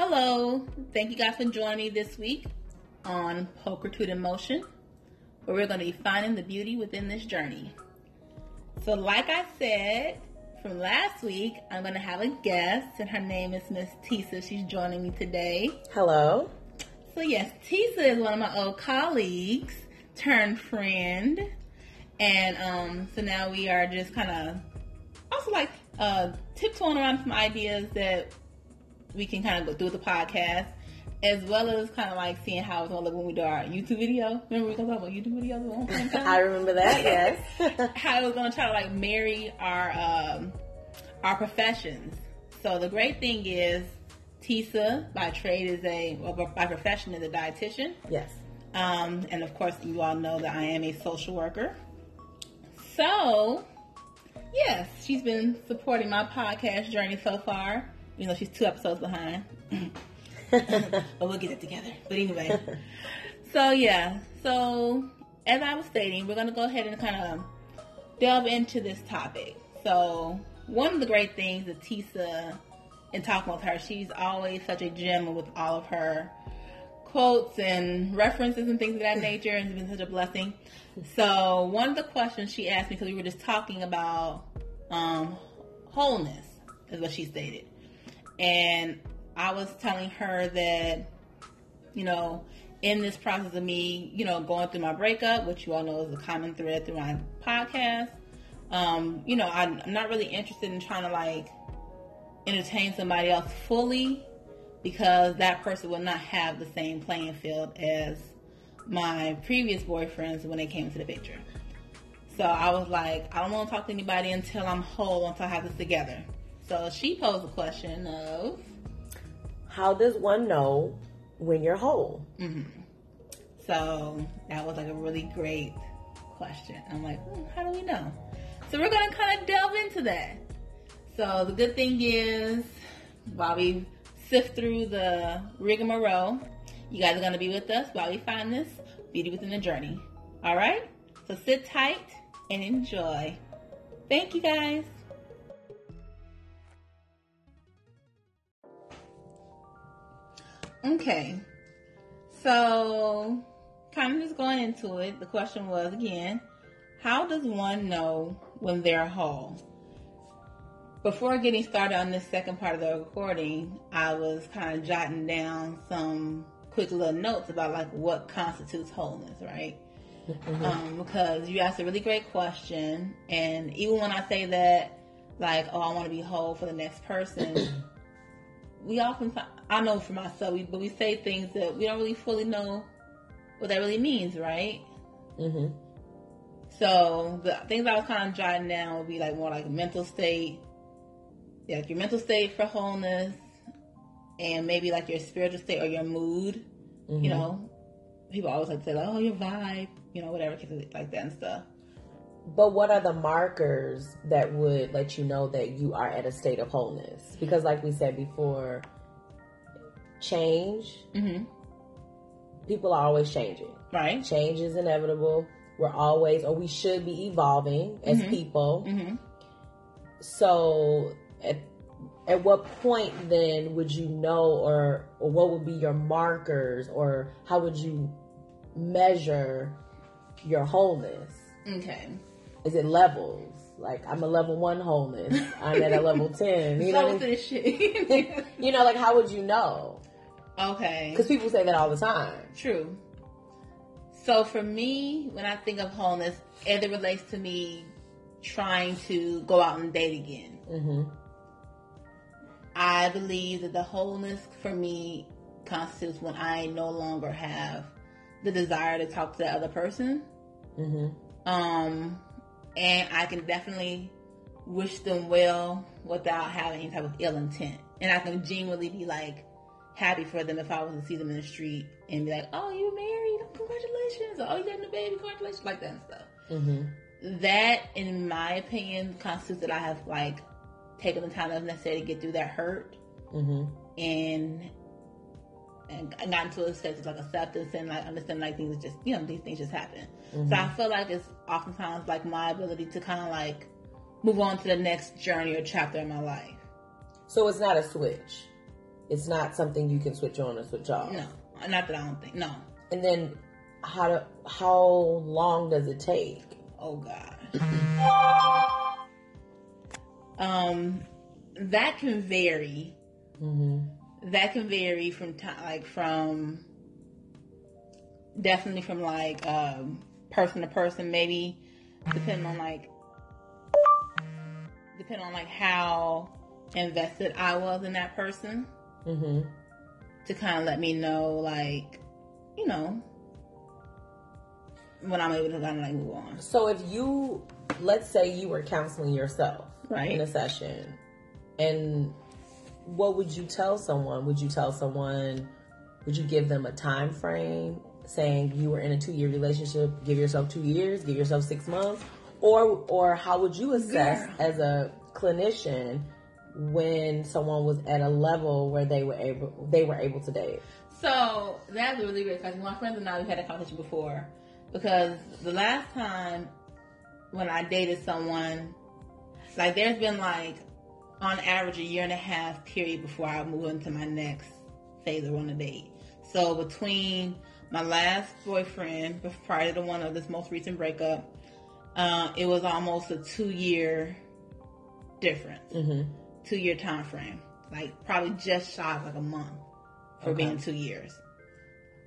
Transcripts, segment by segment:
Hello, thank you guys for joining me this week on Pokertude in Motion, where we're going to be finding the beauty within this journey. So, like I said from last week, I'm going to have a guest, and her name is Miss Tisa. She's joining me today. Hello. So, yes, Tisa is one of my old colleagues turned friend. And um, so now we are just kind of also like uh, tiptoeing around some ideas that we can kind of go through the podcast, as well as kind of like seeing how it's gonna look when we do our YouTube video. Remember we gonna talk about YouTube videos at one point? I remember that. Yes. how we're gonna try to like marry our um, our professions. So the great thing is, Tisa by trade is a well, by profession is a dietitian. yes. Um, and of course, you all know that I am a social worker. So, yes, she's been supporting my podcast journey so far. You know, she's two episodes behind. but we'll get it together. But anyway, so yeah, so as I was stating, we're going to go ahead and kind of delve into this topic. So, one of the great things that Tisa, in talking with her, she's always such a gem with all of her quotes and references and things of that nature, and it's been such a blessing. So, one of the questions she asked me, because we were just talking about um, wholeness, is what she stated. And I was telling her that, you know, in this process of me, you know, going through my breakup, which you all know is a common thread through my podcast, um, you know, I'm, not really interested in trying to like entertain somebody else fully because that person will not have the same playing field as my previous boyfriends when they came into the picture. So I was like, I don't want to talk to anybody until I'm whole, until I have this together. So she posed a question of, How does one know when you're whole? so that was like a really great question. I'm like, hmm, how do we know? So we're gonna kind of delve into that. So the good thing is, while we sift through the rigmarole, you guys are gonna be with us while we find this beauty within the journey. All right? So sit tight and enjoy. Thank you guys. Okay. So, kind of just going into it, the question was again, how does one know when they're whole? Before getting started on this second part of the recording, I was kind of jotting down some quick little notes about like what constitutes wholeness, right? Um, because you asked a really great question, and even when I say that, like, oh, I want to be whole for the next person, we often, I know for myself, we, but we say things that we don't really fully know what that really means, right? Mm-hmm. So the things I was kind of jotting down would be like more like a mental state, yeah, like your mental state for wholeness, and maybe like your spiritual state or your mood. You know, people always like to say like, oh, your vibe, you know, whatever, like that and stuff. But what are the markers that would let you know that you are at a state of wholeness? Because, like we said before, change, Mm-hmm. people are always changing. Right. Change is inevitable. We're always, or we should be evolving as people. Mm-hmm. So, at, at what point then would you know, or, or what would be your markers, or how would you measure your wholeness? Okay. Is it levels? Like I'm a level one wholeness. I'm at a level ten. You know, what I mean? you know, like how would you know? okay. Because people say that all the time. True. So for me, when I think of wholeness, as it relates to me trying to go out and date again, hmm I believe that the wholeness for me constitutes when I no longer have the desire to talk to the other person. hmm Um, and I can definitely wish them well without having any type of ill intent. And I can genuinely be like happy for them if I was to see them in the street and be like, oh, you're married? Congratulations. Or, oh, you having a baby? Congratulations. Like that and stuff. hmm That, in my opinion, constitutes that I have like taken the time necessary to get through that hurt hmm and and gotten to a state of like acceptance and like understanding like things just you know these things just happen. So I feel like it's oftentimes like my ability to kind of like move on to the next journey or chapter in my life. So it's not a switch. it's not something you can switch on or switch off. No, not that I don't think. No. And then how to, how long does it take? Oh God. um, that can vary. Mm-hmm. That can vary from time, like from definitely from like um, person to person, maybe depending on like depending on like how invested I was in that person Mm-hmm. to kind of let me know like you know when I'm able to kind of like move on. So if you, let's say you were counseling yourself Right. in a session, and what would you tell someone? Would you tell someone? Would you give them a time frame, saying you were in a two-year relationship? Give yourself two years. Give yourself six months, or or how would you assess Girl. as a clinician when someone was at a level where they were able they were able to date? So that's a really great question. My friends and I we've had a conversation before because the last time when I dated someone, like there's been like on average a year and a half period before I move into my next phase of on a date. So between my last boyfriend, prior to the one of this most recent breakup, uh, it was almost a two year difference Mm-hmm. two year time frame. Like probably just shy of like a month for Okay. being two years.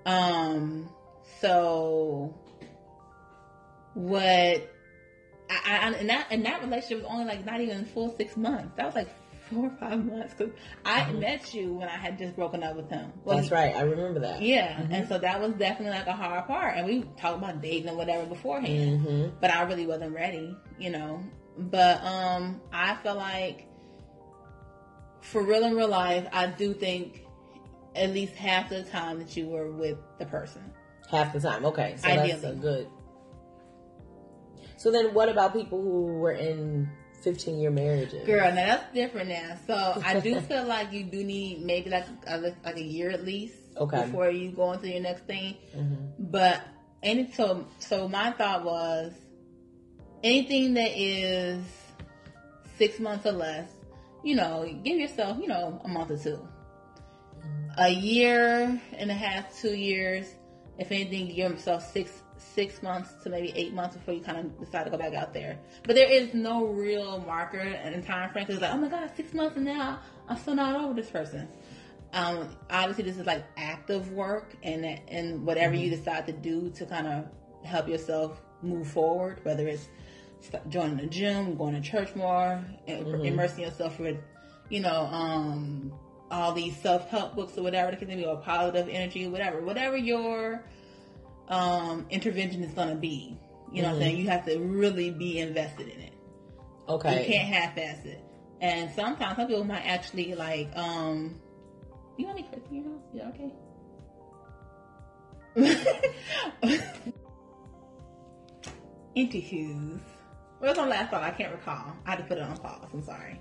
Um so what I, I in that in that relationship was only like not even full six months. That was like four or five months because I Mhm. met you when I had just broken up with him. Well, That's right. I remember that. Yeah, Mhm. and so that was definitely like a hard part, and we talked about dating and whatever beforehand Mm-hmm. but I really wasn't ready, you know. But um I feel like for real in real life, I do think at least half the time that you were with the person. Half the time. Okay. So that's a good. So then what about people who were in 15 year marriages? Girl, now that's different now. So I do feel like you do need maybe like a, like a year at least Okay. before you go into your next thing. hmm But any so so my thought was anything that is six months or less, you know, give yourself, you know, a month or two. A year and a half, two years, if anything, give yourself six six months to maybe eight months before you kind of decide to go back out there. But there is no real marker and time frame because like, oh my god, six months and now I'm still not over this person. Um, obviously, this is like active work, and and whatever you decide to do to kind of help yourself move forward, whether it's joining the gym, going to church more, and Mhm. immersing yourself with, you know, um, all these self help books or whatever, it can be or positive energy, whatever, whatever your um, intervention is going to be. You know what I'm Mhm. saying? You have to really be invested in it. Okay. You can't half-ass it. And sometimes some people might actually like, um, you want me to in your house? Yeah, okay. Interviews. What was on last thought? I can't recall. I had to put it on pause. I'm sorry.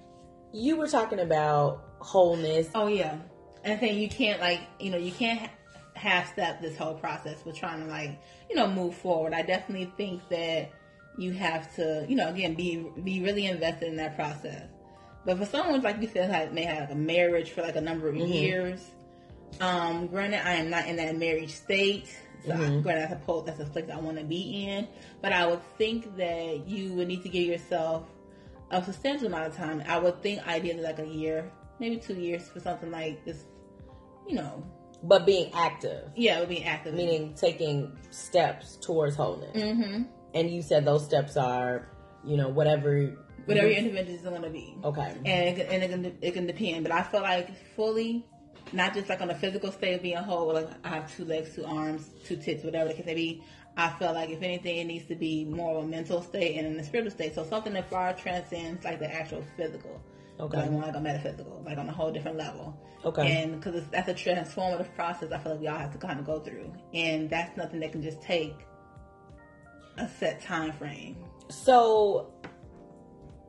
You were talking about wholeness. Oh yeah, and saying you can't like you know you can't half step this whole process with trying to like you know move forward. I definitely think that you have to you know again be be really invested in that process. But for someone like you said like may have like a marriage for like a number of Mhm. years. Um, granted, I am not in that marriage state. So I, Mhm. granted, I suppose that's a place I want to be in. But I would think that you would need to give yourself a substantial amount of time. I would think ideally like a year, maybe two years for something like this. You know, But being active, yeah, being active. meaning taking steps towards wholeness. mm-hmm. And you said those steps are, you know, whatever. whatever your intervention is going to be, Okay. and it can, and it can it can depend. But I feel like fully, not just like on the physical state of being whole. Like I have two legs, two arms, two tits, whatever the case may be. I feel like if anything, it needs to be more of a mental state and in a spiritual state. So something that far transcends like the actual physical. Okay. Like like a metaphysical, like on a whole different level. Okay. And because that's a transformative process, I feel like we all have to kind of go through, and that's nothing that can just take a set time frame. So,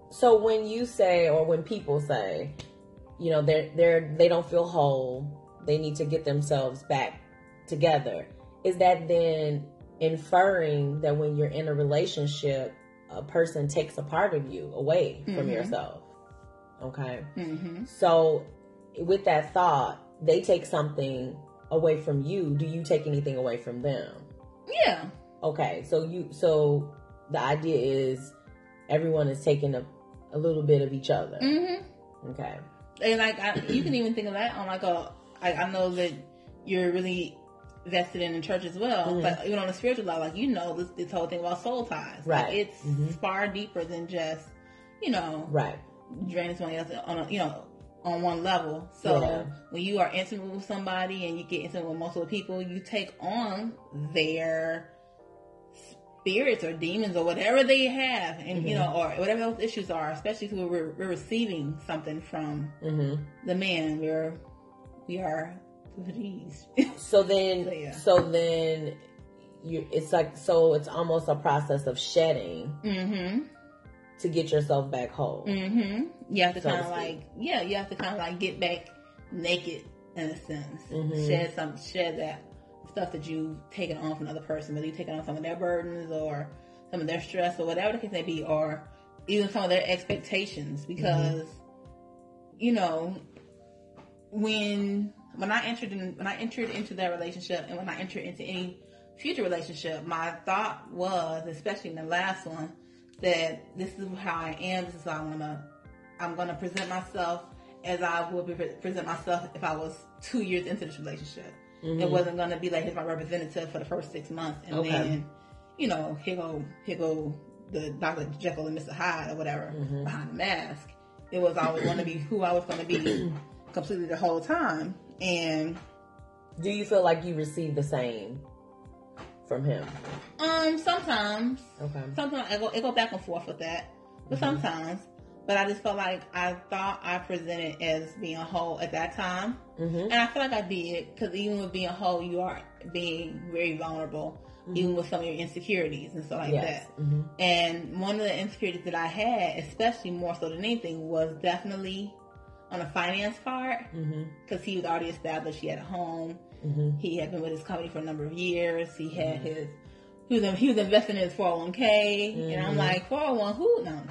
so when you say, or when people say, you know, they're they're they don't feel whole, they need to get themselves back together. Is that then inferring that when you're in a relationship, a person takes a part of you away from Mhm. yourself? Okay. Mm-hmm. So, with that thought, they take something away from you. Do you take anything away from them? Yeah. Okay, so you so the idea is everyone is taking a, a little bit of each other. Mm-hmm. Okay. And like I, you can even think of that on like a. I, I know that you're really vested in the church as well, Mhm. but even on a spiritual level, like you know this this whole thing about soul ties. Like, Right. it's Mhm. far deeper than just you know Right. Draining somebody else on a you know on one level. So Yeah. when you are intimate with somebody and you get intimate with multiple people, you take on their spirits or demons or whatever they have, and you Mhm. know, or whatever those issues are. Especially because we're, we're receiving something from Mm-hmm. the man. We're we are pleased. So then, So, yeah. so then, you it's like so it's almost a process of shedding mm-hmm. To get yourself back whole. Mm-hmm. You have to So kind of like yeah, you have to kind of like get back naked in a sense. Mhm. Shed some shed that stuff that you've taken on from another person, whether you taken on some of their burdens or some of their stress or whatever the case may be, or even some of their expectations. Because you know when when I entered in when I entered into that relationship and when I entered into any future relationship, my thought was, especially in the last one, that this is how I am. This is how I'm gonna I'm gonna present myself as I would pre- present myself if I was two years into this relationship. It mm-hmm. wasn't gonna be like here's my representative for the first six months and Okay. then you know here go here go the Dr. Jekyll and Mr. Hyde or whatever mm-hmm. behind the mask. It was always to be who I was to be completely the whole time. And Do you feel like you received the same from him? um, sometimes, Okay. sometimes I go it go back and forth with that, but sometimes. But I just felt like I thought I presented as being whole at that time, Mm-hmm. and I feel like I did because even with being whole, you are being very vulnerable, even with some of your insecurities and stuff like Yes. that. Mm-hmm. And one of the insecurities that I had, especially more so than anything, was definitely on the finance part Mm-hmm. because he was already established. He had a home. Mm-hmm. He had been with his company for a number of years. He had his he was he was investing in his four hundred one k, and I'm Mhm. like four hundred one who no,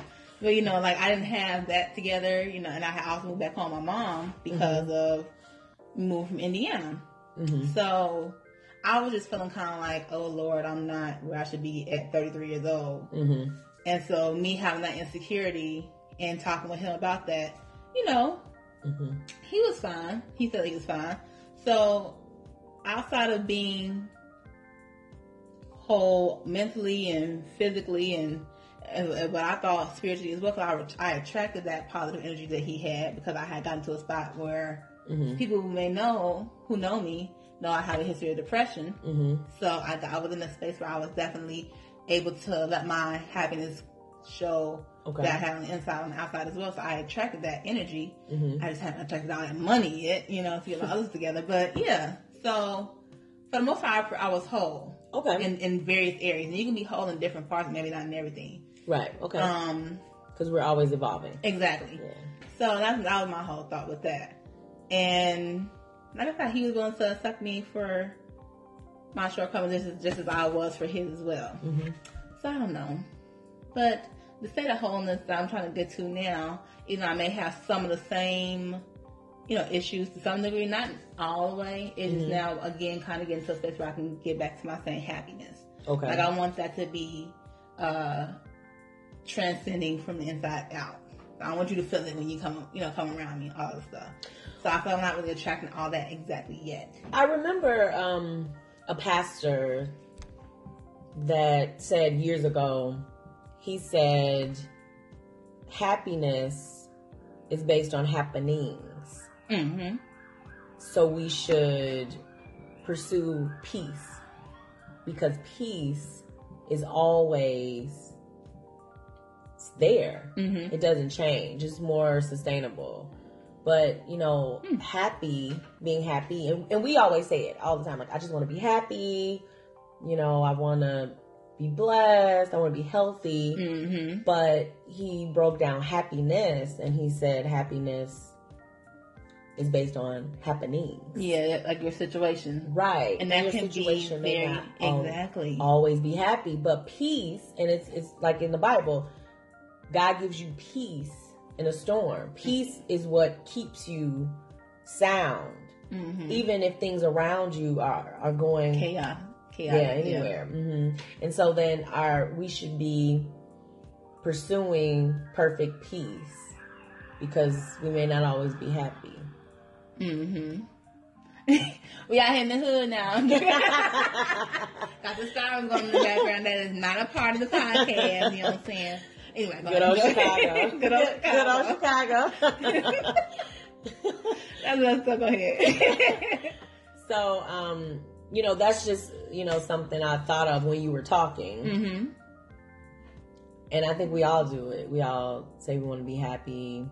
but you know like I didn't have that together, you know, and I also moved back home with my mom because of moved from Indiana. Mm-hmm. So I was just feeling kind of like, oh Lord, I'm not where I should be at 33 years old. Mm-hmm. And so me having that insecurity and talking with him about that, you know, Mm-hmm. he was fine. He said he was fine. So outside of being whole mentally and physically and, and, and what I thought spiritually as well, 'cause I, I attracted that positive energy that he had because I had gotten to a spot where Mm-hmm. people who may know, who know me, know I have a history of depression. Mm-hmm. So I, I was in a space where I was definitely able to let my happiness show Okay. that I had on the inside and the outside as well. So I attracted that energy. Mm-hmm. I just haven't attracted all that money yet, you know, to get my others together. But yeah, so for the most part, I was whole Okay. in, in various areas. And you can be whole in different parts, maybe not in everything. right. Okay. Um, Because we're always evolving. exactly. Yeah. So that's, that was my whole thought with that. And like I thought he was willing to accept me for my shortcomings just as, just as I was for his as well. Mm-hmm. So I don't know. But the state of wholeness that I'm trying to get to now, even though I may have some of the same, you know, issues to some degree, not all the way, it is Mhm. now again kind of getting to a space where I can get back to my same happiness. Okay. Like I want that to be uh transcending from the inside out. I want you to feel it when you come, you know, come around me, all this stuff. So I feel I'm not really attracting all that exactly yet. I remember um, a pastor that said years ago, he said, happiness is based on happenings. Mm-hmm. So we should pursue peace because peace is always it's there. Mm-hmm. It doesn't change. It's more sustainable. But, you know, Hmm. happy, being happy, and, and we always say it all the time. Like, I just want to be happy. You know, I want to be blessed. I want to be healthy. Mm-hmm. But he broke down happiness and he said happiness is based on happening. Yeah, like your situation. Right. And that can be situation may very not exactly. always be happy, but peace, and it's it's like in the Bible, God gives you peace in a storm. Peace is what keeps you sound, Mm-hmm. even if things around you are are going Chaos. yeah Chaotic. anywhere. hmm And so then our we should be pursuing perfect peace because we may not always be happy. Mm-hmm. we out here in the hood now. Got the sirens going in the background. That is not a part of the podcast. You know what I'm saying? Anyway, go Good old. Chicago. Good old Good old Chicago. Chicago. That's what so go ahead. so, um, you know, that's just, you know, something I thought of when you were talking. mm-hmm. And I think we all do it. We all say we want to be happy,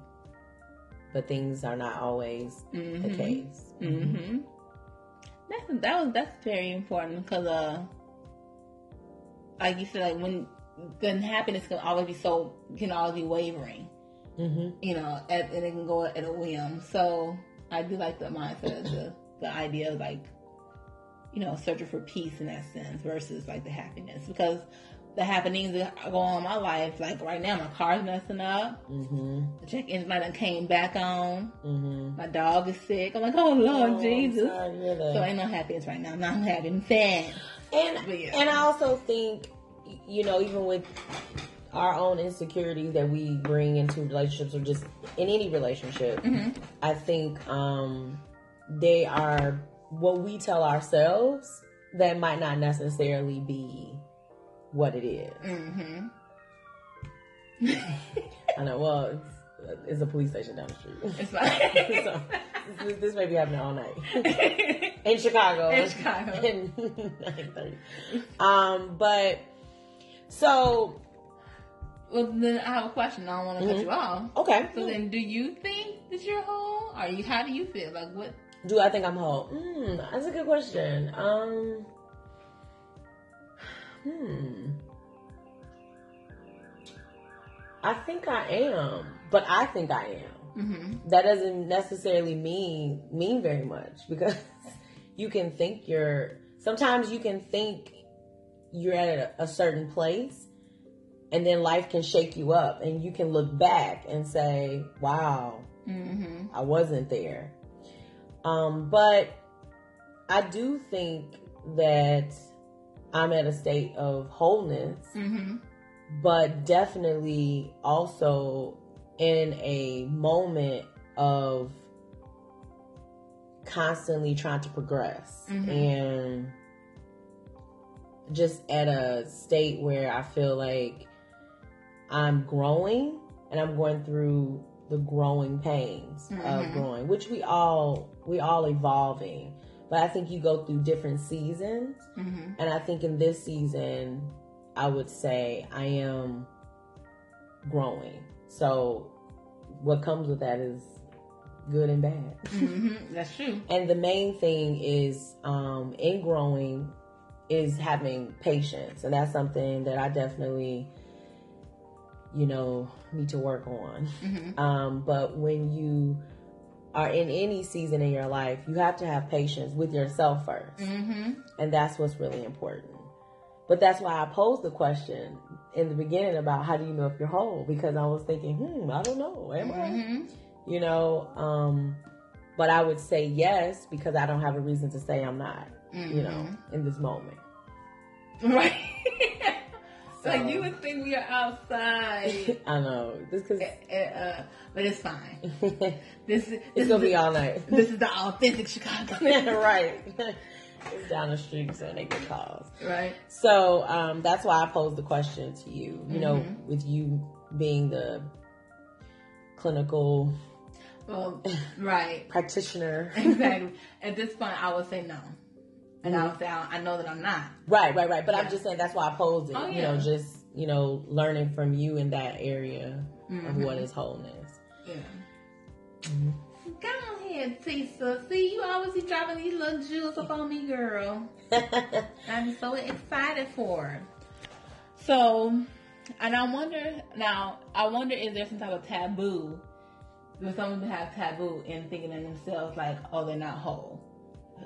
but things are not always the Mhm. case. Mm-hmm. That's that was that's very important because uh, like you said, like when then happiness can always be so can always be wavering. hmm you know, at, and it can go at a whim. So I do like the mindset of the, the idea of like, you know, searching for peace in that sense versus like the happiness because the happenings that go on in my life, like right now, my car's messing up, hmm the check engine light came back on, hmm my dog is sick. I'm like, oh Lord Oh, Jesus. I'm sorry to. So ain't no happiness right now. I'm not having I'm. And yeah. and I also think, you know, even with our own insecurities that we bring into relationships or just in any relationship, Mm-hmm. I think um, they are what we tell ourselves that might not necessarily be what it is. Mm-hmm. I know. Well, it's, it's a police station down the street. It's fine. so, this, this may be happening all night in Chicago. In Chicago. In 9:30. Um, but so well, then I have a question. I don't want to cut Mhm. you off. okay. So then, do you think that you're whole? Are you? How do you feel? Like what? Do I think I'm whole? Hmm, that's a good question. Um, hmm. I think I am, but I think I am. Mm-hmm. That doesn't necessarily mean mean very much because you can think you're. Sometimes you can think you're at a, a certain place, and then life can shake you up, and you can look back and say, "Wow, Mm-hmm. I wasn't there. Um, but I do think that I'm at a state of wholeness, Mm-hmm. but definitely also in a moment of constantly trying to progress Mhm. and just at a state where I feel like I'm growing and I'm going through the growing pains of Mhm. growing, which we all we all evolving. But I think you go through different seasons, Mm-hmm. and I think in this season, I would say I am growing. So what comes with that is good and bad. Mm-hmm. That's true. And the main thing is um, in growing is having patience, and that's something that I definitely, you know, need to work on. Mm-hmm. Um, but when you are in any season in your life, you have to have patience with yourself first, Mm-hmm. and that's what's really important. But that's why I posed the question in the beginning about how do you know if you're whole? Because I was thinking, hmm, I don't know, am I? Mm-hmm. you know um but i would say yes because i don't have a reason to say i'm not you know in this moment Right. So- like you would think we are outside. i know this because Uh, uh, but it's fine. This is this it's gonna the, be all night this is the authentic Chicago. right it's down the street so they get calls right. so um that's why i posed the question to you you know Mhm. with you being the clinical Well, right. practitioner Exactly. At this point, I would say no, and I would say I, know that I'm not. right right right but i'm just saying that's why i posed it Oh, you know just you know learning from you in that area of Mhm. what is wholeness Yeah. Mhm. Go ahead, Tisa. See, you always be dropping these little jewels up on me, girl. I'm so excited for. So, and I wonder now. I wonder is there some type of taboo? Does someone have taboo in thinking in themselves like, oh, they're not whole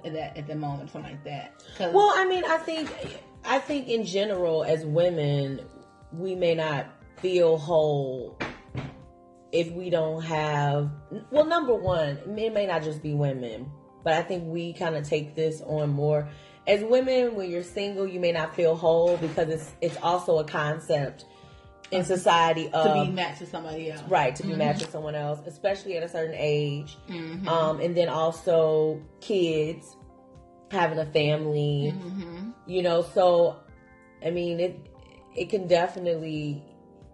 at that at the moment, something like that. Well, I mean, I think, I think in general, as women, we may not feel whole if we don't have well number one it may not just be women but i think we kind of take this on more as women when you're single you may not feel whole because it's it's also a concept in society of to be matched to somebody else right to be Mhm. matched with someone else especially at a certain age Mhm. um and then also kids having a family Mhm. you know so i mean it it can definitely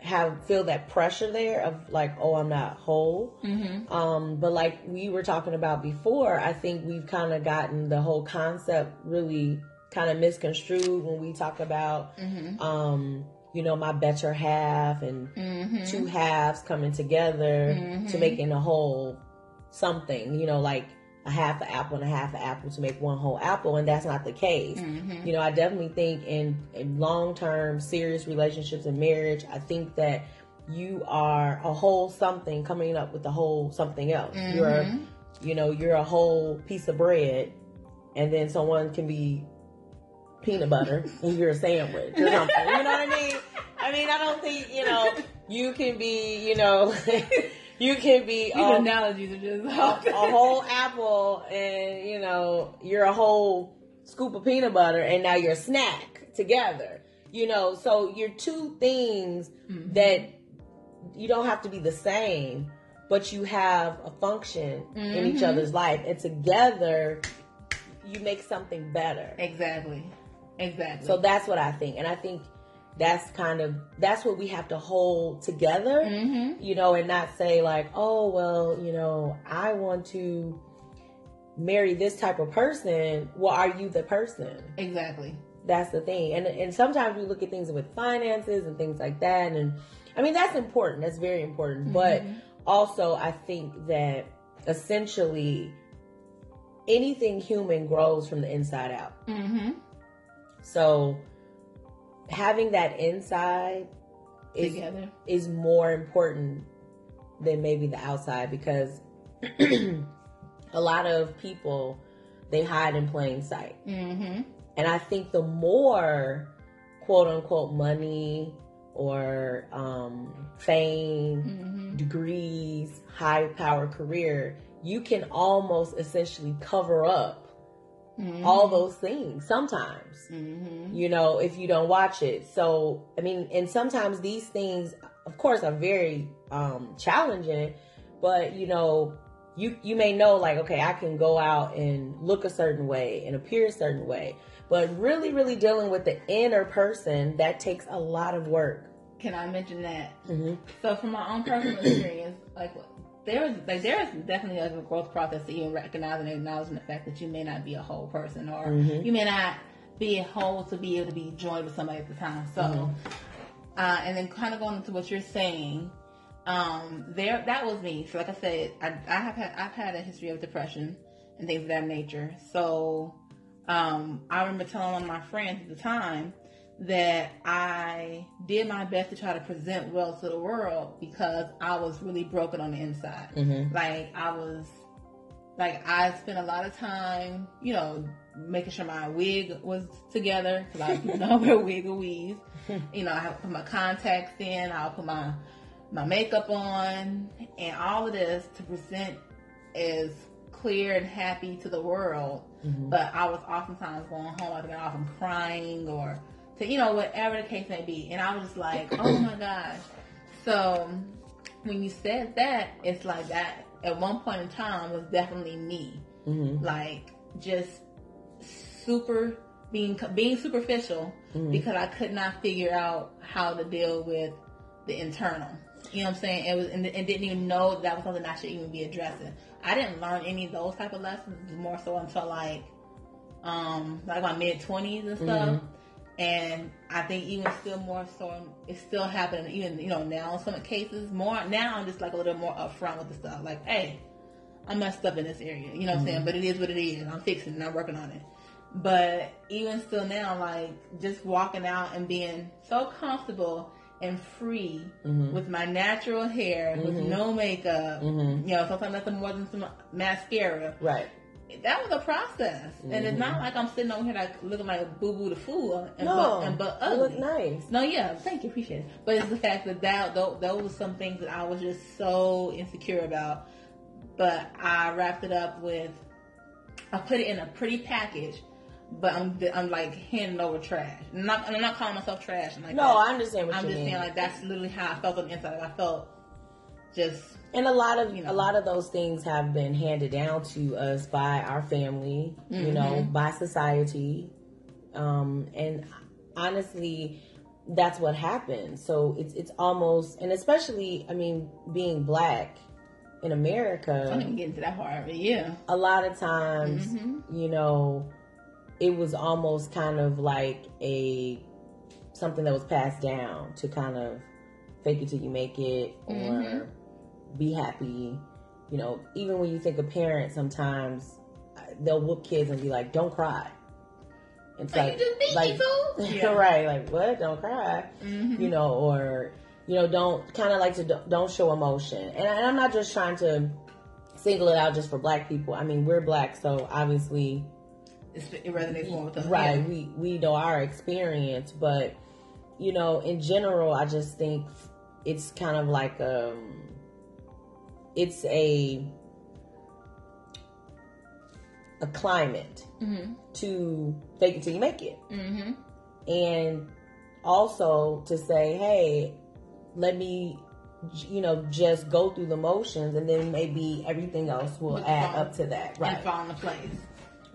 have feel that pressure there of like oh i'm not whole Mhm. um but like we were talking about before i think we've kind of gotten the whole concept really kind of misconstrued when we talk about Mhm. um you know my better half and Mhm. two halves coming together Mhm. to making a whole something you know like a half an apple and a half an apple to make one whole apple and that's not the case Mhm. you know i definitely think in, in long-term serious relationships and marriage i think that you are a whole something coming up with a whole something else you're Mhm. you know you're a whole piece of bread and then someone can be peanut butter and you're a sandwich or something you know what i mean i mean i don't think you know you can be you know you can be These a, analogies are just a, a whole apple and you know you're a whole scoop of peanut butter and now you're a snack together you know so you're two things Mhm. that you don't have to be the same but you have a function in each Mhm. other's life and together you make something better exactly, exactly. so that's what i think and i think that's kind of that's what we have to hold together Mhm. you know, and not say like, oh, well, you know, I want to marry this type of person. Well, are you the person? exactly. That's the thing. And and sometimes we look at things with finances and things like that. And I mean, that's important. That's very important. But Mhm. also, I think that essentially anything human grows from the inside out. Mhm. So having that inside is together. is more important than maybe the outside because a lot of people they hide in plain sight. Mm-hmm. And I think the more quote unquote money or um, fame, Mm-hmm. degrees, high power career, you can almost essentially cover up Mm-hmm. all those things sometimes Mm-hmm. you know, if you don't watch it. So, I mean, and sometimes these things, of course, are very um, challenging, but you know, you you may know like, okay, I can go out and look a certain way and appear a certain way, but really, really dealing with the inner person that takes a lot of work. Can I mention that? hmm So from my own personal experience, like there is like there is definitely a growth process to even recognizing and acknowledging the fact that you may not be a whole person or Mhm. you may not be a whole to be able to be joined with somebody at the time. So Mhm. uh, and then kind of going into what you're saying, um, there that was me. So like I said, I, I have had I've had a history of depression and things of that nature. So um, I remember telling one of my friends at the time that I did my best to try to present well to the world because I was really broken on the inside. hmm Like I was, like I spent a lot of time, you know, making sure my wig was together. Lot of people know wear wig or weave. You know, I have put my contacts in. I'll put my my makeup on, and all of this to present as clear and happy to the world. hmm But I was oftentimes going home, I'd get off and crying or to, you know, whatever the case may be. And I was just like, oh my gosh. So when you said that, it's like that at one point in time was definitely me. hmm Like just super being being superficial Mhm. because I could not figure out how to deal with the internal. You know what I'm saying? It was and, and didn't even know that was something I should even be addressing. I didn't learn any of those type of lessons more so until like um like my mid twenties and stuff. Mhm. And I think even still more so, it's still happening. Even you know now in some cases more now I'm just like a little more upfront with the stuff. Like, hey, I messed up in this area. You know what I'm saying? But it is what it is. I'm fixing it. and I'm working on it. But even still now, like just walking out and being so comfortable and free Mhm. with my natural hair, with Mhm. no makeup. Mhm. You know, sometimes nothing more than some mascara. Right. That was a process, mm-hmm. and it's not like I'm sitting over here like looking like boo boo the fool and no, but and but ugly. look nice. No, yeah, thank you, appreciate it. But it's the fact that that those, those were some things that I was just so insecure about. But I wrapped it up with I put it in a pretty package. But I'm, I'm like handing over trash. I'm not, I'm not calling myself trash. I'm like, no. I understand what you mean. I'm you just mean. saying like that's literally how I felt on the inside. Like I felt just and a lot of you know. a lot of those things have been handed down to us by our family, mm-hmm. you know, mm-hmm. by society, um, and honestly, that's what happened So it's it's almost, and especially, I mean, being black in America. I'm gonna get into that part, but yeah, a lot of times, mm-hmm. you know, it was almost kind of like a something that was passed down to kind of fake it till you make it, or mm-hmm be happy. You know, even when you think of parents, sometimes they'll whoop kids and be like, "Don't cry." It's like, like, yeah. right, like what? Don't cry, mm-hmm. you know, or you know, don't kind of like to don't show emotion. And, I'm not just trying to single it out just for black people. I mean, we're black, so obviously it resonates more with us, right? Yeah. We we know our experience, but you know, in general, I just think it's kind of like um it's a a climate mm-hmm. to fake it till you make it, mm-hmm. and also to say, hey, let me, you know, just go through the motions, and then maybe everything else will With add up to that, right? And fall into place,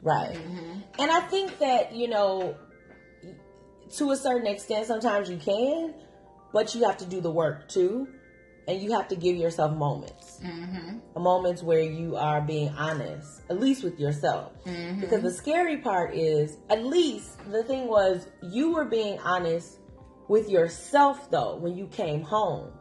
right? Mm-hmm. And I think that you know, to a certain extent, sometimes you can, but you have to do the work too and you have to give yourself moments mm-hmm. moments where you are being honest at least with yourself mm-hmm. because the scary part is at least the thing was you were being honest with yourself though when you came home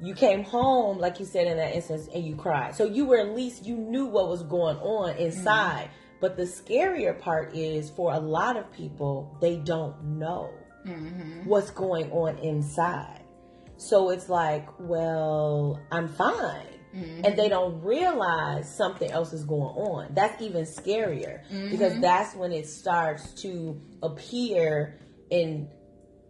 you came home like you said in that instance and you cried so you were at least you knew what was going on inside mm-hmm. but the scarier part is for a lot of people they don't know mm-hmm. what's going on inside so it's like, well, I'm fine. Mm-hmm. And they don't realize something else is going on. That's even scarier mm-hmm. because that's when it starts to appear in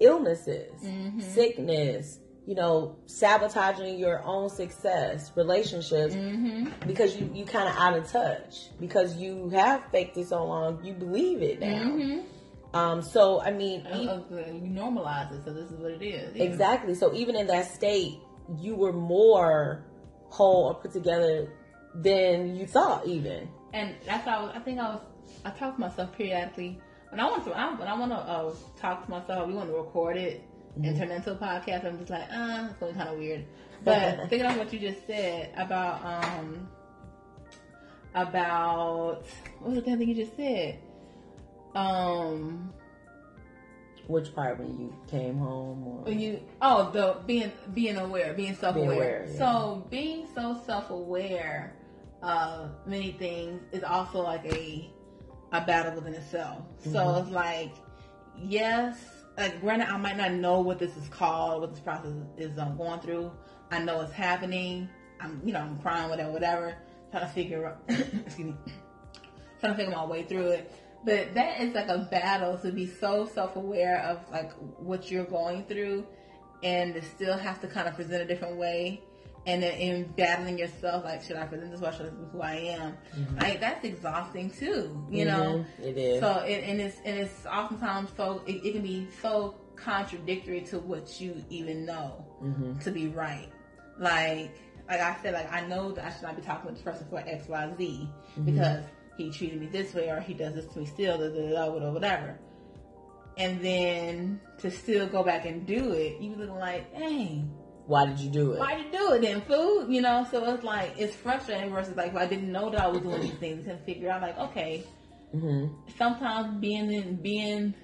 illnesses, mm-hmm. sickness, you know, sabotaging your own success, relationships, mm-hmm. because you, you kind of out of touch because you have faked it so long, you believe it now. Mm-hmm. Um, so I mean, uh, uh, you normalize it, so this is what it is. Yeah. Exactly. So even in that state, you were more whole or put together than you thought, even. And that's how I, was, I think I was. I talk to myself periodically when I want to. I, when I want to uh, talk to myself, we want to record it mm-hmm. and turn it into a podcast. I'm just like, uh, it's going kind of weird. But thinking of what you just said about um about what was the thing you just said? Um, which part when you came home or when you oh the being being aware, being self aware. Yeah. So being so self aware of many things is also like a a battle within itself. Mm-hmm. So it's like yes, like granted I might not know what this is called, what this process is um, going through. I know it's happening. I'm you know I'm crying whatever whatever trying to figure out excuse me trying to figure my way through it but that is like a battle to be so self-aware of like what you're going through and to still have to kind of present a different way and then in battling yourself like should i present this way should i be who i am mm-hmm. like that's exhausting too you mm-hmm. know it is so it, and it's and it's oftentimes so it, it, can be so contradictory to what you even know mm-hmm. to be right like like i said like i know that i should not be talking with this person for xyz mm-hmm. because he treated me this way or he does this to me still, da, da, da, whatever. And then to still go back and do it, you looking like, dang. Why did you do it? Why did you do it then, food? You know, so it's like, it's frustrating versus like, if I didn't know that I was doing these things and figure out like, okay, mm-hmm. sometimes being in, being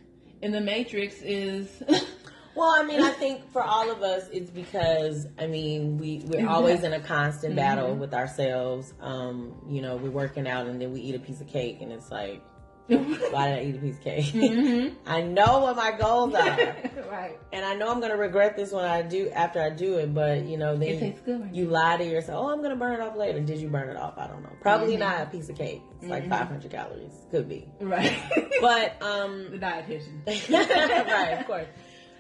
in the matrix is Well, I mean, I think for all of us, it's because I mean we we're always in a constant battle mm-hmm. with ourselves. Um, you know, we're working out and then we eat a piece of cake, and it's like, Why did I eat a piece of cake? Mm-hmm. I know what my goals are. right. And I know I'm gonna regret this when I do after I do it, but you know, then good, you lie to yourself. Oh, I'm gonna burn it off later. Did you burn it off? I don't know. Probably mm-hmm. not a piece of cake. It's mm-hmm. like 500 calories. Could be. Right. but um, the dietitian. right, of course.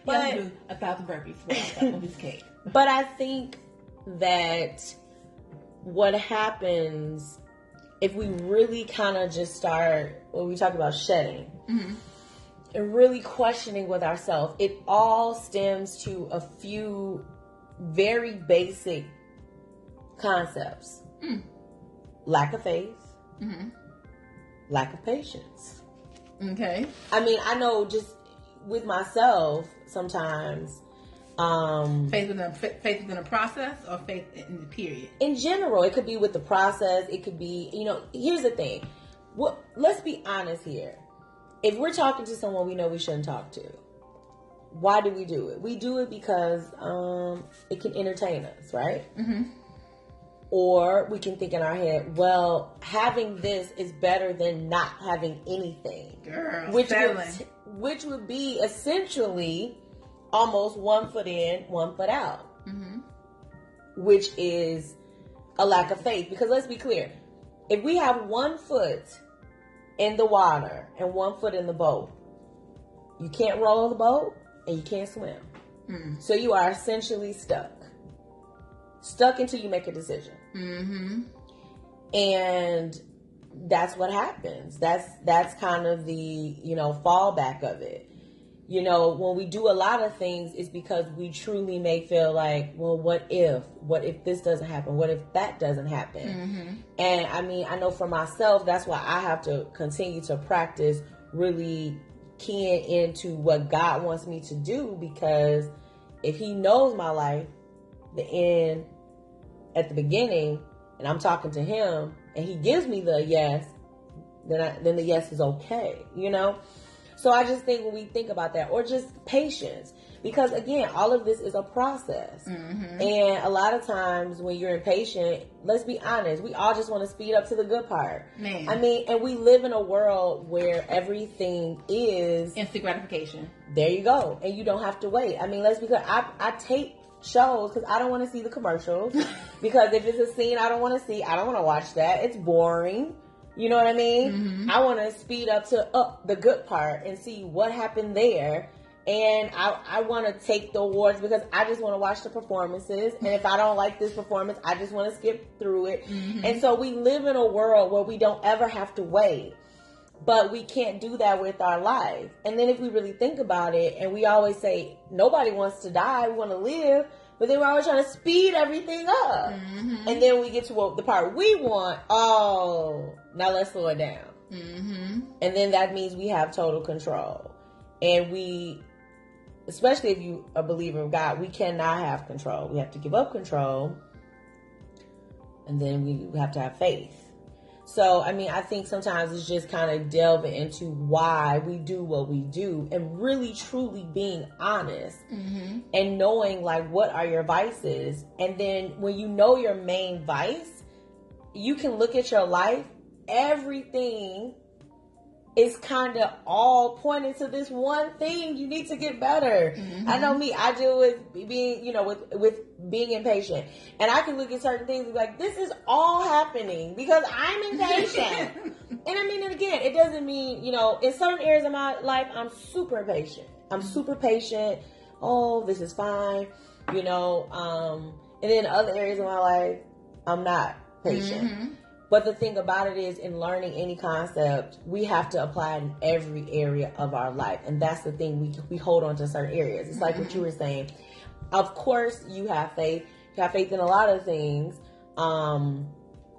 But a thousand burpees for of cake. But I think that what happens if we really kind of just start when we talk about shedding mm-hmm. and really questioning with ourselves, it all stems to a few very basic concepts mm. lack of faith, mm-hmm. lack of patience. Okay. I mean, I know just with myself sometimes um, faith within a, faith within a process or faith in the period. In general, it could be with the process. It could be, you know. Here's the thing. What? Let's be honest here. If we're talking to someone we know we shouldn't talk to, why do we do it? We do it because um, it can entertain us, right? Mm-hmm. Or we can think in our head, well, having this is better than not having anything. Girl, which would, which would be essentially almost one foot in, one foot out, mm-hmm. which is a lack of faith. Because let's be clear, if we have one foot in the water and one foot in the boat, you can't roll the boat and you can't swim. Mm-hmm. So you are essentially stuck. Stuck until you make a decision. Mm-hmm. And that's what happens. That's that's kind of the you know fallback of it you know, when we do a lot of things, it's because we truly may feel like, well, what if? What if this doesn't happen? What if that doesn't happen? Mm-hmm. And I mean, I know for myself, that's why I have to continue to practice really keying into what God wants me to do because if He knows my life, the end at the beginning, and I'm talking to Him, and He gives me the yes, then I, then the yes is okay, you know. So I just think when we think about that, or just patience, because again, all of this is a process. Mm-hmm. And a lot of times when you're impatient, let's be honest, we all just want to speed up to the good part. Man. I mean, and we live in a world where everything is instant gratification. There you go. And you don't have to wait. I mean, let's be clear. I, I tape shows because I don't want to see the commercials. because if it's a scene I don't want to see, I don't want to watch that. It's boring. You know what I mean? Mm-hmm. I want to speed up to up the good part and see what happened there. And I, I want to take the awards because I just want to watch the performances. And if I don't like this performance, I just want to skip through it. Mm-hmm. And so we live in a world where we don't ever have to wait. But we can't do that with our life. And then if we really think about it, and we always say, nobody wants to die, we want to live. But then we're always trying to speed everything up. Mm-hmm. And then we get to what the part we want. Oh, now let's slow it down. Mm-hmm. And then that means we have total control. And we, especially if you are a believer of God, we cannot have control. We have to give up control. And then we have to have faith. So, I mean, I think sometimes it's just kind of delving into why we do what we do and really truly being honest mm-hmm. and knowing like what are your vices. And then when you know your main vice, you can look at your life, everything is kind of all pointing to this one thing you need to get better. Mm-hmm. i know me i deal with being you know with with being impatient. And i can look at certain things and be like this is all happening because i'm impatient. And i mean and again it doesn't mean you know in certain areas of my life i'm super patient i'm super patient. Oh this is fine you know um and then other areas of my life i'm not patient. Mm-hmm. But the thing about it is, in learning any concept, we have to apply it in every area of our life, and that's the thing. We we hold on to certain areas. It's like what you were saying. Of course, you have faith. You have faith in a lot of things. Um,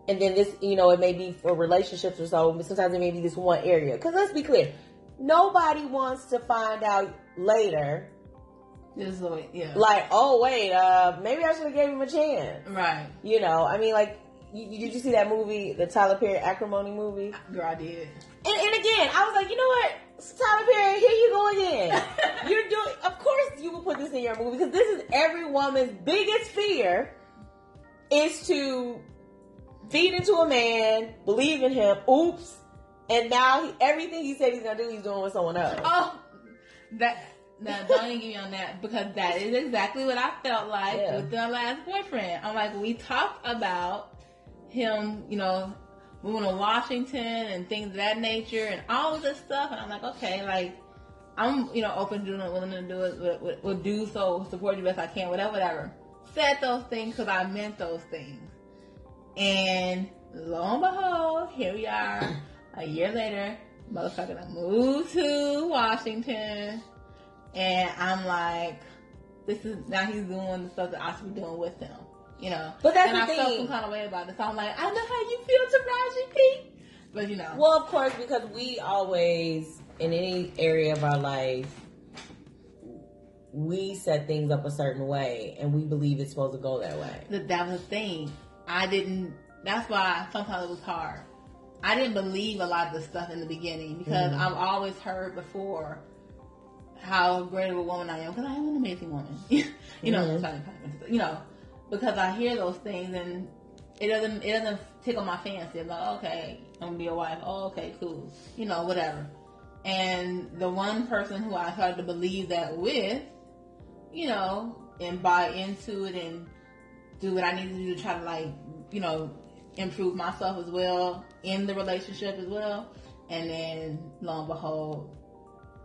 and then this, you know, it may be for relationships or so. But sometimes it may be this one area. Because let's be clear, nobody wants to find out later this is way, yeah. Like, oh wait, uh, maybe I should have gave him a chance. Right. You know, I mean, like you, did you see that movie, the Tyler Perry acrimony movie? Girl, I did. And, and again, I was like, you know what, Tyler Perry, here you go again. You're doing. Of course, you will put this in your movie because this is every woman's biggest fear is to feed into a man, believe in him. Oops, and now he, everything he said he's gonna do, he's doing with someone else. Oh, that. No, don't even get me on that because that is exactly what I felt like Yeah. with my last boyfriend. I'm like, we talked about him, you know, moving to Washington and things of that nature and all of this stuff, and I'm like, okay, like I'm, you know, open to doing it, willing to do it, will, will, do so, support you best I can, whatever, whatever. Said those things because I meant those things. And lo and behold, here we are, a year later, motherfucker done moved to Washington. And I'm like, this is, now he's doing the stuff that I should be doing with him. You know? But that's and the I felt some kind of way about it. So I'm like, I know how you feel, Taraji P. But you know. Well, of course, because we always, in any area of our life, we set things up a certain way and we believe it's supposed to go that way. that that was the thing. I didn't. That's why sometimes it was hard. I didn't believe a lot of the stuff in the beginning because Mhm. I've always heard before how great of a woman I am because I am an amazing woman. you know, Mhm. you know, because I hear those things and it doesn't it doesn't tickle my fancy. I'm like, okay, I'm gonna be a wife. Oh, okay, cool. You know, whatever. And the one person who I started to believe that with, you know, and buy into it and do what I need to do to try to like, you know, improve myself as well in the relationship as well. And then lo and behold,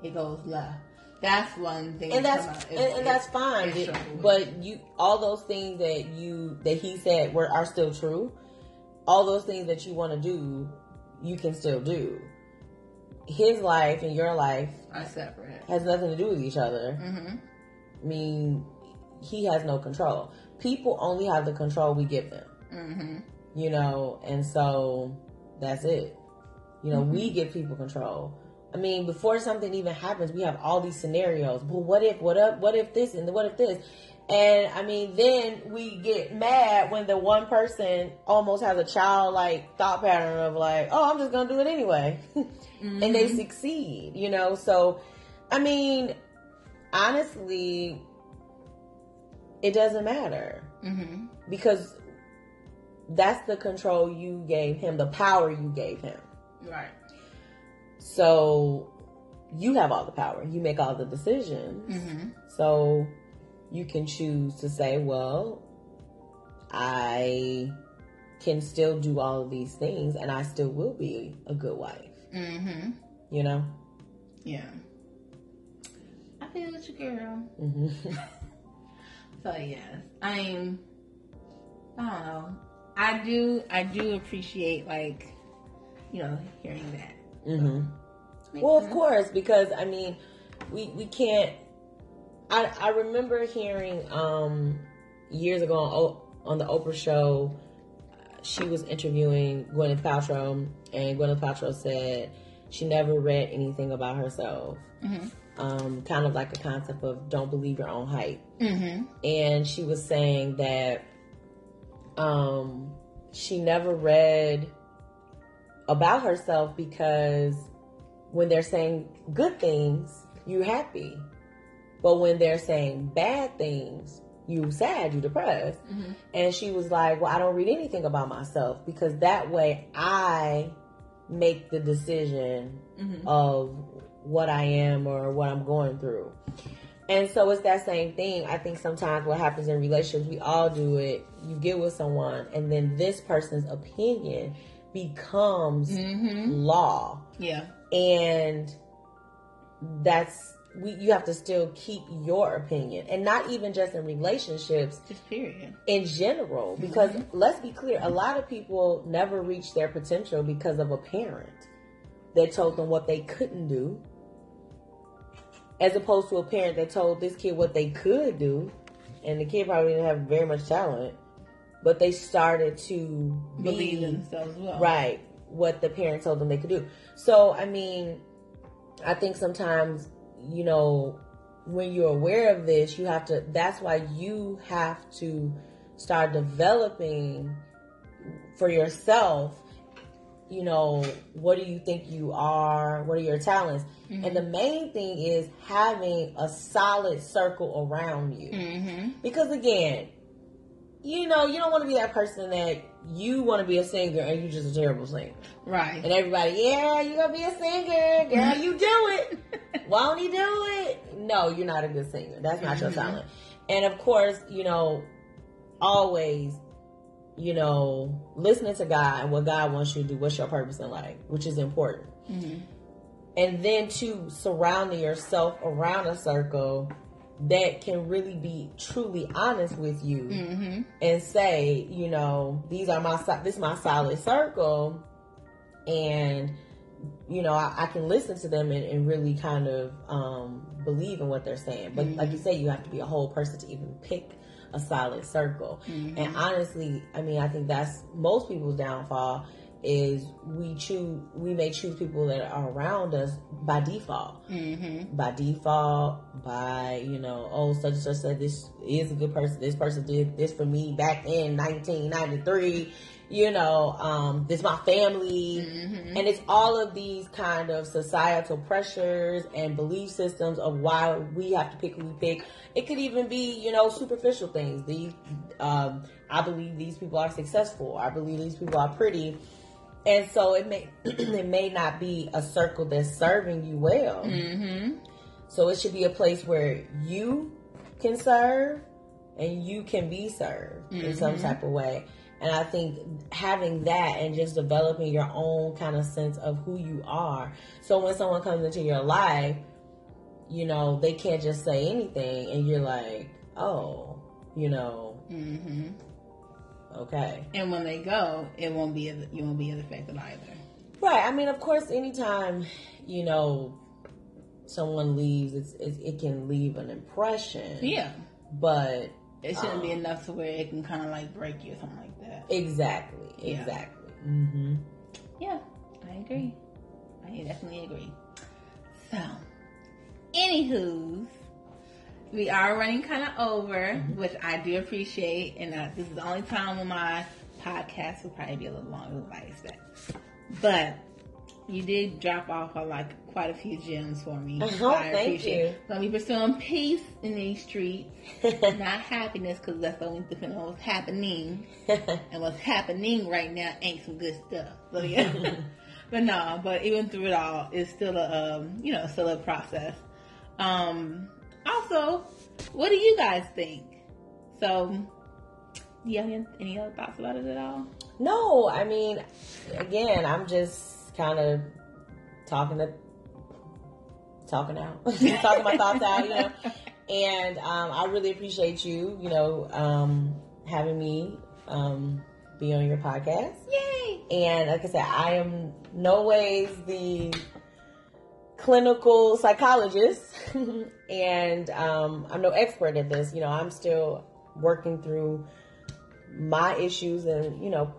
it goes left. That's one thing. And that's out. and, It- and that's fine. it. But you all those things that you that he said were are still true. All those things that you want to do, you can still do. His life and your life are separate. has nothing to do with each other. Mm-hmm. I mean, he has no control. People only have the control we give them, Mm-hmm. you know, and so that's it. You know, we Mhm. give people control. I mean, before something even happens, we have all these scenarios. Well, what if, what up, what if this, and what if this? And I mean, then we get mad when the one person almost has a childlike thought pattern of like, oh, I'm just gonna do it anyway. and they Mhm. succeed, you know. So, I mean, honestly, it doesn't matter Mm-hmm. because that's the control you gave him, the power you gave him. Right. So, you have all the power. You make all the decisions. Mm-hmm. So, you can choose to say, well, I can still do all of these things and I still will be a good wife, Mm-hmm. you know? Yeah. I feel with you, girl. hmm So yes, I'm. I don't know. I do. I do appreciate like, you know, hearing that. Hmm Makes Well, of course, because I mean, we we can't. I I remember hearing um years ago on, on the Oprah show, she was interviewing Gwyneth Paltrow, and Gwyneth Paltrow said she never read anything about herself. Mhm. Um, kind of like a concept of don't believe your own hype Mhm. and she was saying that um she never read about herself because when they're saying good things you happy but when they're saying bad things you sad you depressed Mhm. and she was like well i don't read anything about myself because that way i make the decision Mhm. of what I am or what I'm going through. And so it's that same thing. I think sometimes what happens in relationships, we all do it. You get with someone, and then this person's opinion becomes Mhm. law. Yeah. And that's, we, you have to still keep your opinion. And not even just in relationships, Just period. in general. Because let's be clear, a lot of people never reach their potential because of a parent that told them what they couldn't do, as opposed to a parent that told this kid what they could do, and the kid probably didn't have very much talent, but they started to Believe be in themselves well. right what the parents told them they could do. So I mean, I think sometimes you know when you're aware of this, you have to. That's why you have to start developing for yourself. You know, what do you think you are? What are your talents? Mm-hmm. And the main thing is having a solid circle around you. Mm-hmm. Because again, you know, you don't want to be that person that you want to be a singer and you're just a terrible singer. Right. And everybody, yeah, you're gonna be a singer, girl. You do it. Why won't you do it? No, you're not a good singer. That's not your Mhm. talent. And of course, you know, always, you know, listening to God and what God wants you to do. What's your purpose in life, which is important. Mhm. And then to surrounding yourself around a circle that can really be truly honest with you Mhm. and say, you know, these are my this is my solid circle, and you know, I, I can listen to them and, and really kind of um, believe in what they're saying. But like you say, you have to be a whole person to even pick a solid circle. Mhm. And honestly, I mean, I think that's most people's downfall is we choose we may choose people that are around us by default Mhm. by default, by you know, oh such and such said this is a good person. This person did this for me back in 1993. You know, um, this my family, Mhm. and it's all of these kind of societal pressures and belief systems of why we have to pick who we pick. It could even be you know superficial things. These, um, I believe these people are successful. I believe these people are pretty. And so it may it may not be a circle that's serving you well. Mhm. So it should be a place where you can serve and you can be served in some Mhm. type of way. And I think having that and just developing your own kind of sense of who you are. So when someone comes into your life, you know, they can't just say anything and you're like, oh, you know, Mhm. Okay. And when they go, it won't be you won't be as affected either. Right. I mean, of course, anytime, you know, someone leaves, it's, it, it can leave an impression. Yeah. But It shouldn't be Um, enough to where it can kind of like break you or something like that. Exactly. Yeah. Exactly. hmm Yeah, I agree. I definitely agree. So, anywho, we are running kind of over, which I do appreciate, and uh, this is the only time when my podcast will probably be a little longer than I expect. But you did drop off on like quite a few gems for me. So I thank you. Gonna be pursuing peace in these streets, not happiness, because that's the only depending on what's happening. And what's happening right now ain't some good stuff. So yeah. but no, but even through it all, it's still a um, you know, still a process. Um also, what do you guys think? So you have any, any other thoughts about it at all? no, I mean, again, I'm just kind of talking to talking out, talking my thoughts out, you know. And um, I really appreciate you, you know, um, having me um, be on your podcast. Yay! And like I said, I am no ways the clinical psychologist, and um, I'm no expert at this. You know, I'm still working through my issues and you know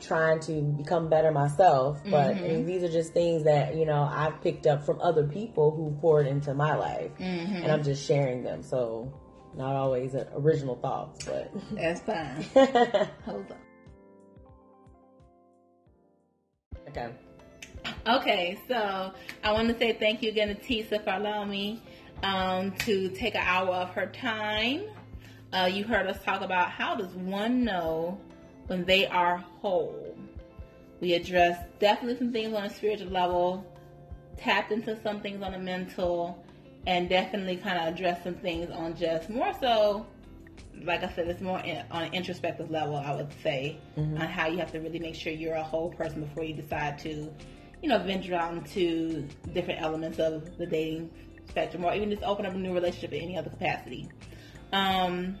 trying to become better myself. But I mean, these are just things that you know I've picked up from other people who poured into my life, Mm-hmm. and I'm just sharing them. So not always original thoughts, but. That's fine. Hold on. okay. Okay, so I want to say thank you again to Tisa for allowing me um, to take an hour of her time. Uh, you heard us talk about how does one know when they are whole. We addressed definitely some things on a spiritual level, tapped into some things on a mental, and definitely kind of addressed some things on just more so, like I said, it's more in, on an introspective level, I would say, on how you have to really make sure you're a whole person before you decide to, you know, venture out into different elements of the dating spectrum or even just open up a new relationship in any other capacity. Um,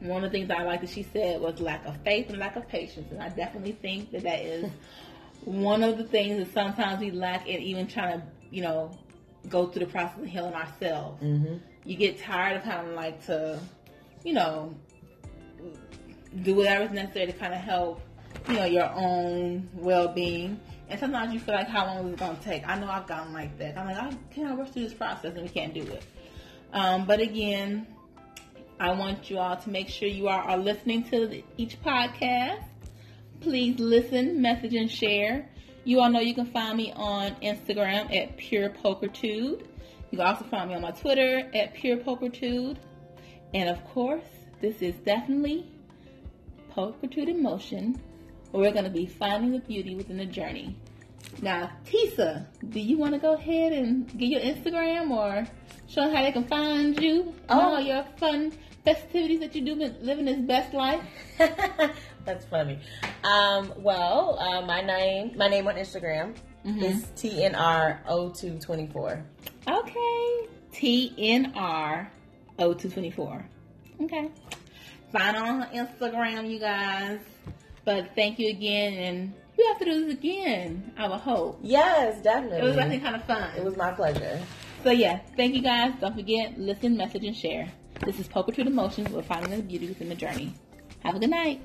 one of the things I like that she said was lack of faith and lack of patience, and I definitely think that that is one of the things that sometimes we lack in even trying to, you know, go through the process of healing ourselves. Mm-hmm. You get tired of kind of like to, you know, do whatever's necessary to kind of help, you know, your own well-being. And sometimes you feel like, how long is it going to take? I know I've gotten like that. I'm like, I can't rush through this process, and we can't do it. Um, but again, I want you all to make sure you are, are listening to each podcast. Please listen, message, and share. You all know you can find me on Instagram at Pure Pokertude. You can also find me on my Twitter at Pure Pokertude. And of course, this is definitely Pokertude in Motion, where we're going to be finding the beauty within the journey. Now, Tisa, do you want to go ahead and get your Instagram or show them how they can find you Oh. all your fun festivities that you do living this best life? That's funny. Um, well, uh, my name, my name on Instagram is TNR0224. Okay. TNR 0224. Okay. Find on Instagram, you guys. But thank you again, and we have to do this again, I would hope. Yes, definitely. It was actually kind of fun. It was my pleasure. So yeah, thank you guys. Don't forget, listen, message, and share. This is Poker to the Motions. We're finding the beauty within the journey. Have a good night.